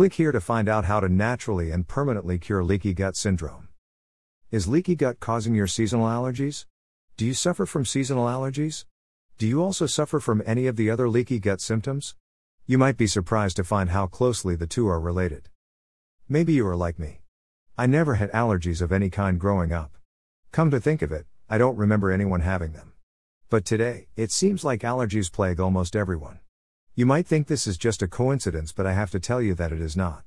Click here to find out how to naturally and permanently cure leaky gut syndrome. Is leaky gut causing your seasonal allergies? Do you suffer from seasonal allergies? Do you also suffer from any of the other leaky gut symptoms? You might be surprised to find how closely the two are related. Maybe you are like me. I never had allergies of any kind growing up. Come to think of it, I don't remember anyone having them. But today, it seems like allergies plague almost everyone. You might think this is just a coincidence, but I have to tell you that it is not.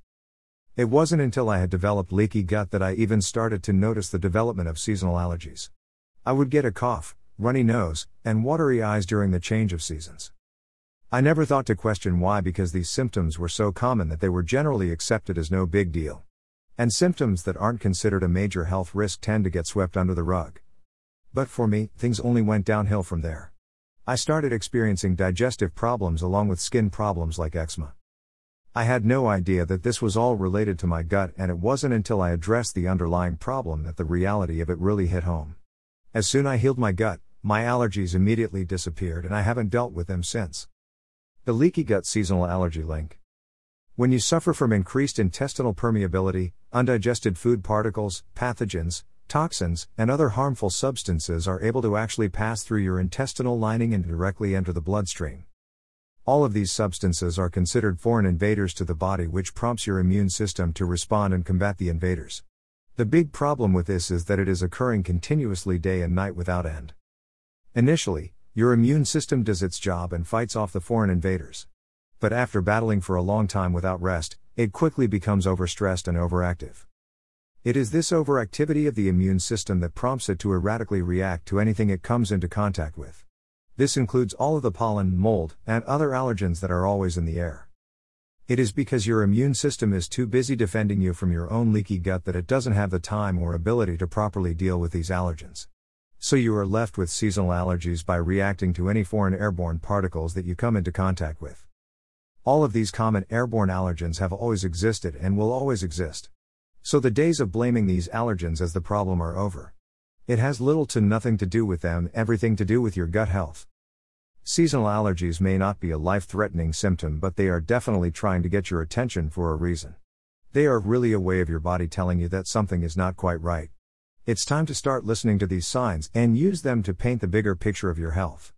It wasn't until I had developed leaky gut that I even started to notice the development of seasonal allergies. I would get a cough, runny nose, and watery eyes during the change of seasons. I never thought to question why because these symptoms were so common that they were generally accepted as no big deal. And symptoms that aren't considered a major health risk tend to get swept under the rug. But for me, things only went downhill from there. I started experiencing digestive problems along with skin problems like eczema. I had no idea that this was all related to my gut, and it wasn't until I addressed the underlying problem that the reality of it really hit home. As soon as I healed my gut, my allergies immediately disappeared and I haven't dealt with them since. The leaky gut seasonal allergy link. When you suffer from increased intestinal permeability, undigested food particles, pathogens, toxins, and other harmful substances are able to actually pass through your intestinal lining and directly enter the bloodstream. All of these substances are considered foreign invaders to the body, which prompts your immune system to respond and combat the invaders. The big problem with this is that it is occurring continuously day and night without end. Initially, your immune system does its job and fights off the foreign invaders. But after battling for a long time without rest, it quickly becomes overstressed and overactive. It is this overactivity of the immune system that prompts it to erratically react to anything it comes into contact with. This includes all of the pollen, mold, and other allergens that are always in the air. It is because your immune system is too busy defending you from your own leaky gut that it doesn't have the time or ability to properly deal with these allergens. So you are left with seasonal allergies by reacting to any foreign airborne particles that you come into contact with. All of these common airborne allergens have always existed and will always exist. So the days of blaming these allergens as the problem are over. It has little to nothing to do with them, everything to do with your gut health. Seasonal allergies may not be a life threatening symptom, but they are definitely trying to get your attention for a reason. They are really a way of your body telling you that something is not quite right. It's time to start listening to these signs and use them to paint the bigger picture of your health.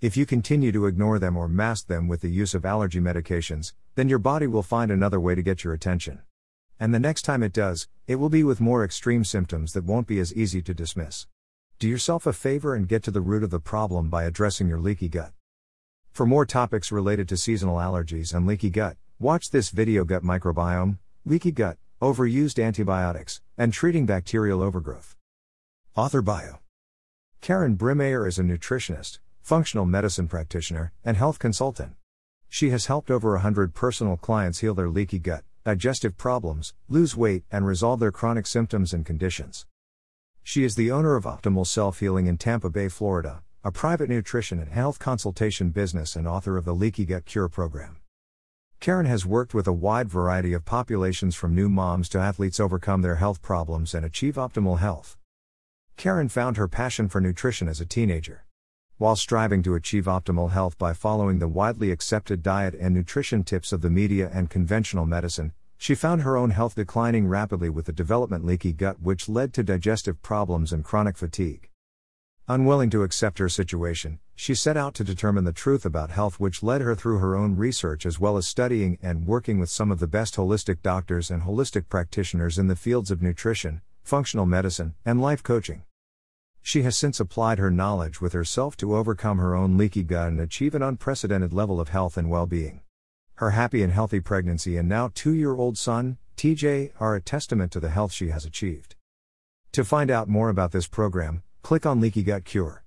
If you continue to ignore them or mask them with the use of allergy medications, then your body will find another way to get your attention. And the next time it does, it will be with more extreme symptoms that won't be as easy to dismiss. Do yourself a favor and get to the root of the problem by addressing your leaky gut. For more topics related to seasonal allergies and leaky gut, watch this video Gut microbiome, leaky gut, overused antibiotics, and treating bacterial overgrowth. Author Bio Karen Brimeyer is a nutritionist, functional medicine practitioner, and health consultant. She has helped over 100 personal clients heal their leaky gut, digestive problems, lose weight, and resolve their chronic symptoms and conditions. She is the owner of Optimal Self Healing in Tampa Bay, Florida, a private nutrition and health consultation business and author of the Leaky Gut Cure program. Karen has worked with a wide variety of populations from new moms to athletes overcome their health problems and achieve optimal health. Karen found her passion for nutrition as a teenager. While striving to achieve optimal health by following the widely accepted diet and nutrition tips of the media and conventional medicine, she found her own health declining rapidly with the development leaky gut, which led to digestive problems and chronic fatigue. Unwilling to accept her situation, she set out to determine the truth about health, which led her through her own research as well as studying and working with some of the best holistic doctors and holistic practitioners in the fields of nutrition, functional medicine, and life coaching. She has since applied her knowledge with herself to overcome her own leaky gut and achieve an unprecedented level of health and well being. Her happy and healthy pregnancy and now two year old son, TJ, are a testament to the health she has achieved. To find out more about this program, click on Leaky Gut Cure.